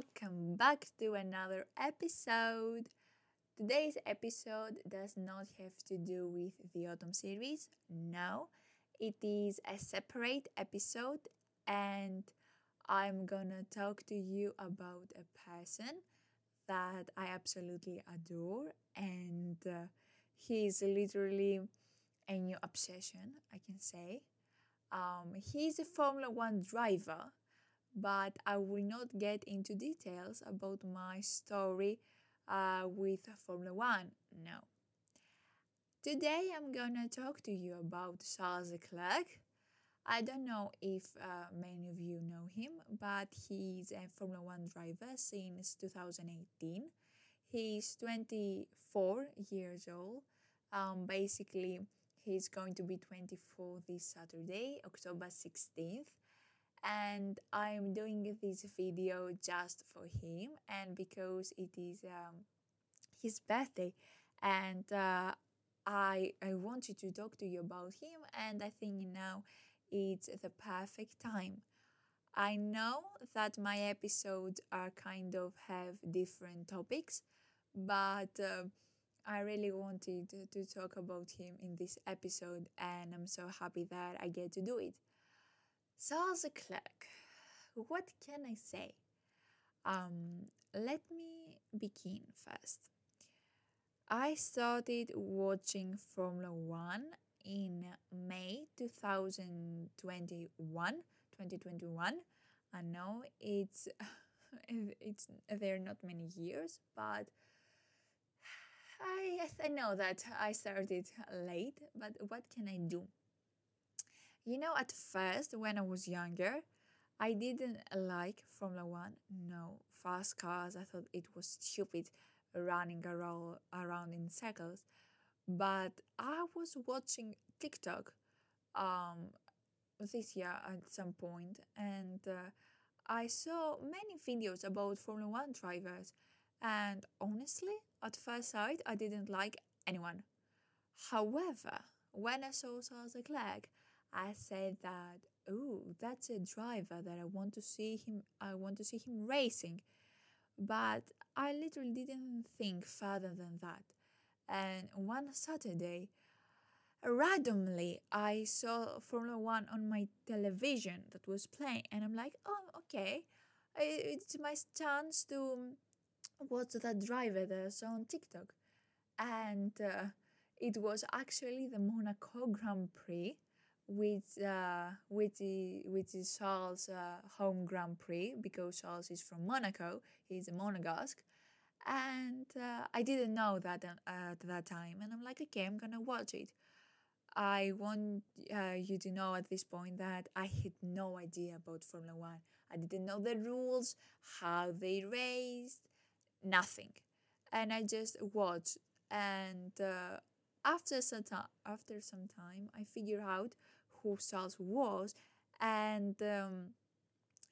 welcome back to another episode. Today's episode does not have to do with the autumn series. No, it is a separate episode, and I'm gonna talk to you about a person that I absolutely adore, and uh, he is literally a new obsession, I can say. Um, he's a Formula One driver but I will not get into details about my story uh, with Formula One. No. Today I'm gonna talk to you about Charles Leclerc. I don't know if uh, many of you know him, but he's a Formula One driver since 2018. He's 24 years old. Um, basically, he's going to be 24 this Saturday, October 16th and I'm doing this video just for him and because it is um, his birthday and uh, I I wanted to talk to you about him and I think now it's the perfect time. I know that my episodes are kind of have different topics, but uh, I really wanted to, to talk about him in this episode and I'm so happy that I get to do it. Charles Leclerc. What can I say? Um, let me begin first. I started watching Formula One in May 2021. 2021. I know it's it's there are not many years, but I I know that I started late. But what can I do? You know, at first, when I was younger, I didn't like Formula One. No, fast cars. I thought it was stupid running around, in circles. But I was watching TikTok um, this year at some point, and uh, I saw many videos about Formula One drivers. And honestly, at first sight, I didn't like anyone. However, when I saw Charles Leclerc, I said that, oh, that's a driver that I want to see him. I want to see him racing, but I literally didn't think further than that. And one Saturday, randomly, I saw Formula One on my television that was playing, and I'm like, oh, okay, it's my chance to watch that driver that I saw on TikTok, and uh, it was actually the Monaco Grand Prix with uh, with the Charles uh, home Grand Prix because Charles is from Monaco. He's a Monegasque, and uh, I didn't know that uh, at that time. And I'm like, okay, I'm gonna watch it. I want uh, you to know at this point that I had no idea about Formula One. I didn't know the rules, how they raced, nothing, and I just watched. And uh, after some time, after some time, I figured out who Charles was, and um,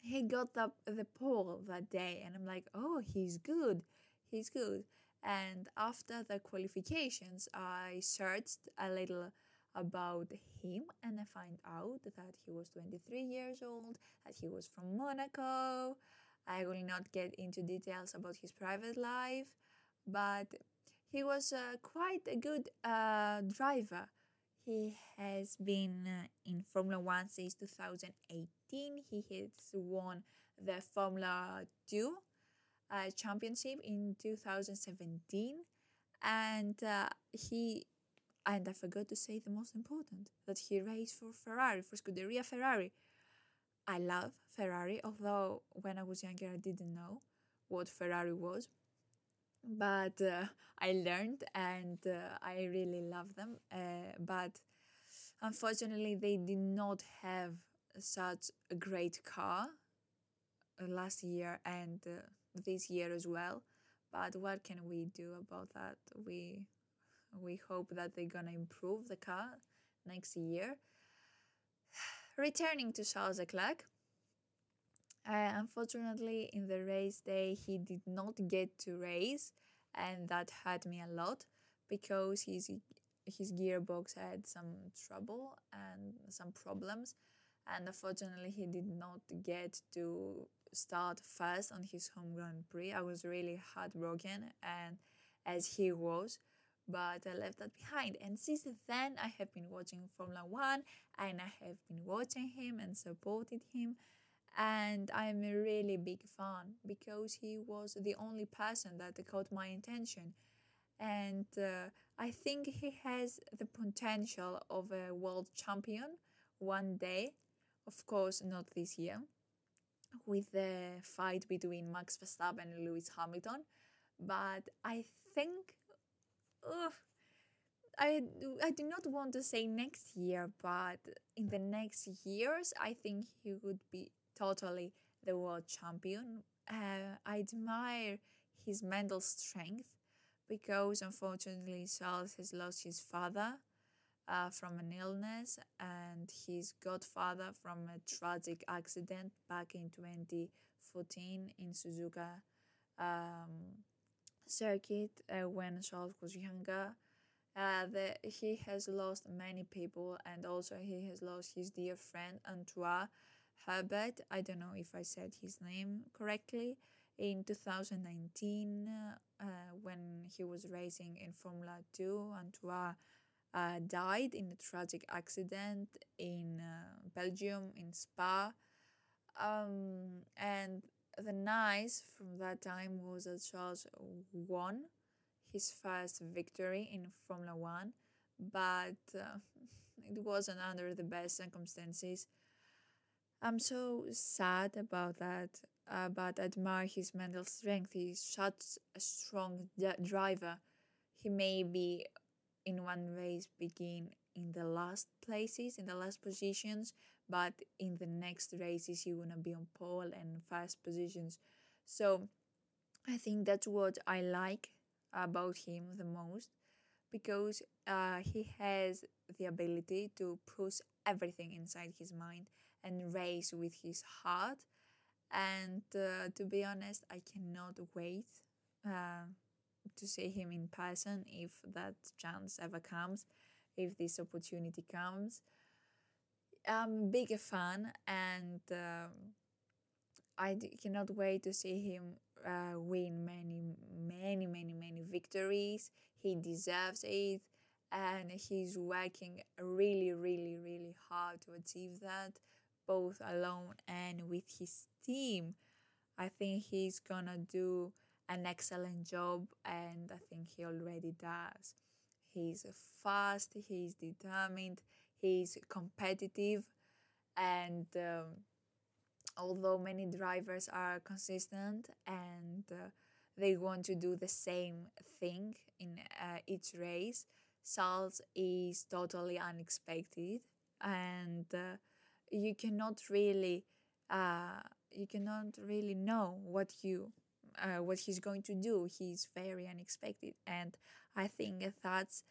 he got the the pole that day, and I'm like, oh, he's good, he's good. And after the qualifications, I searched a little about him and I find out that he was 23 years old, that he was from Monaco. I will not get into details about his private life, but he was uh, quite a good uh, driver. He has been uh, in Formula One since 2018. He has won the Formula 2 uh, championship in 2017. And uh, he, and I forgot to say the most important, that he raced for Ferrari, for Scuderia Ferrari. I love Ferrari, although when I was younger I didn't know what Ferrari was but uh, I learned and uh, I really love them. Uh, but unfortunately, they did not have such a great car uh, last year and uh, this year as well. But what can we do about that? We we hope that they're gonna improve the car next year. Returning to Charles Leclerc. Uh, unfortunately, in the race day, he did not get to race, and that hurt me a lot because his his gearbox had some trouble and some problems, and unfortunately, he did not get to start first on his home Grand Prix. I was really heartbroken, and as he was, but I left that behind. And since then, I have been watching Formula One, and I have been watching him and supported him. And I'm a really big fan because he was the only person that caught my attention. And uh, I think he has the potential of a world champion one day. Of course, not this year, with the fight between Max Verstappen and Lewis Hamilton. But I think, ugh, I, I do not want to say next year, but in the next years, I think he would be totally the world champion. Uh, I admire his mental strength because unfortunately Charles has lost his father uh, from an illness and his godfather from a tragic accident back in 2014 in Suzuka um, circuit uh, when Charles was younger. Uh, the, he has lost many people and also he has lost his dear friend Antoine Herbert. I don't know if I said his name correctly. In 2019, uh, when he was racing in Formula 2, Antoine uh, died in a tragic accident in uh, Belgium, in Spa. Um, and the nice from that time was that Charles won his first victory in Formula One, but uh, it wasn't under the best circumstances. I'm so sad about that, uh, but admire his mental strength. He's such a strong d- driver. He may be in one race begin in the last places, in the last positions, but in the next races he wanna be on pole and first positions. So I think that's what I like about him the most because uh, he has the ability to push everything inside his mind and race with his heart. And uh, to be honest, I cannot wait uh, to see him in person if that chance ever comes, if this opportunity comes. I'm a big fan and um, I d- cannot wait to see him uh, win many, many, many, many victories. He deserves it and he's working really, really, really hard to achieve that, both alone and with his team. I think he's gonna do an excellent job, and I think he already does. He's fast, he's determined, he's competitive, and um, although many drivers are consistent and uh, they want to do the same thing in uh, each race, Charles is totally unexpected, and uh, you cannot really uh, you cannot really know what you uh, what he's going to do. He's very unexpected, and I think that's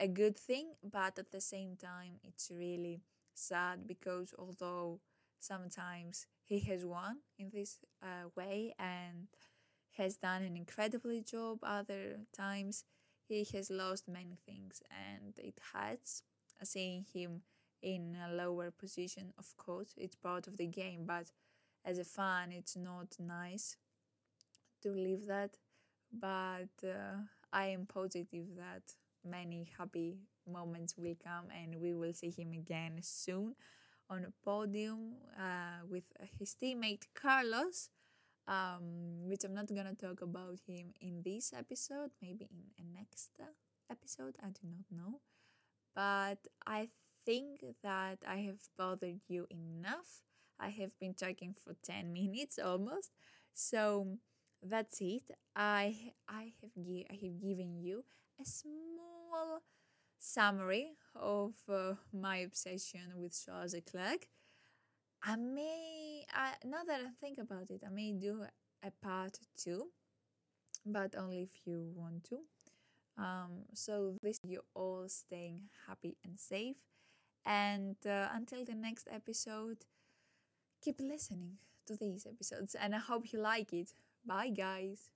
a good thing. But at the same time, it's really sad because although sometimes he has won in this uh, way and has done an incredibly job, other times he has lost many things, and it hurts seeing him in a lower position. Of course, it's part of the game, but as a fan, it's not nice to leave that. But uh, I am positive that many happy moments will come and we will see him again soon on a podium uh, with his teammate Carlos, um, which I'm not gonna talk about him in this episode, maybe in a next episode, I do not know. But I think that I have bothered you enough. I have been talking for 10 minutes almost. So that's it. I I have gi- I have given you a small summary of uh, my obsession with Charles Leclerc. I may, I, now that I think about it, I may do a part two, but only if you want to. Um, so this you all staying happy and safe, and uh, until the next episode, keep listening to these episodes, and I hope you like it. Bye, guys.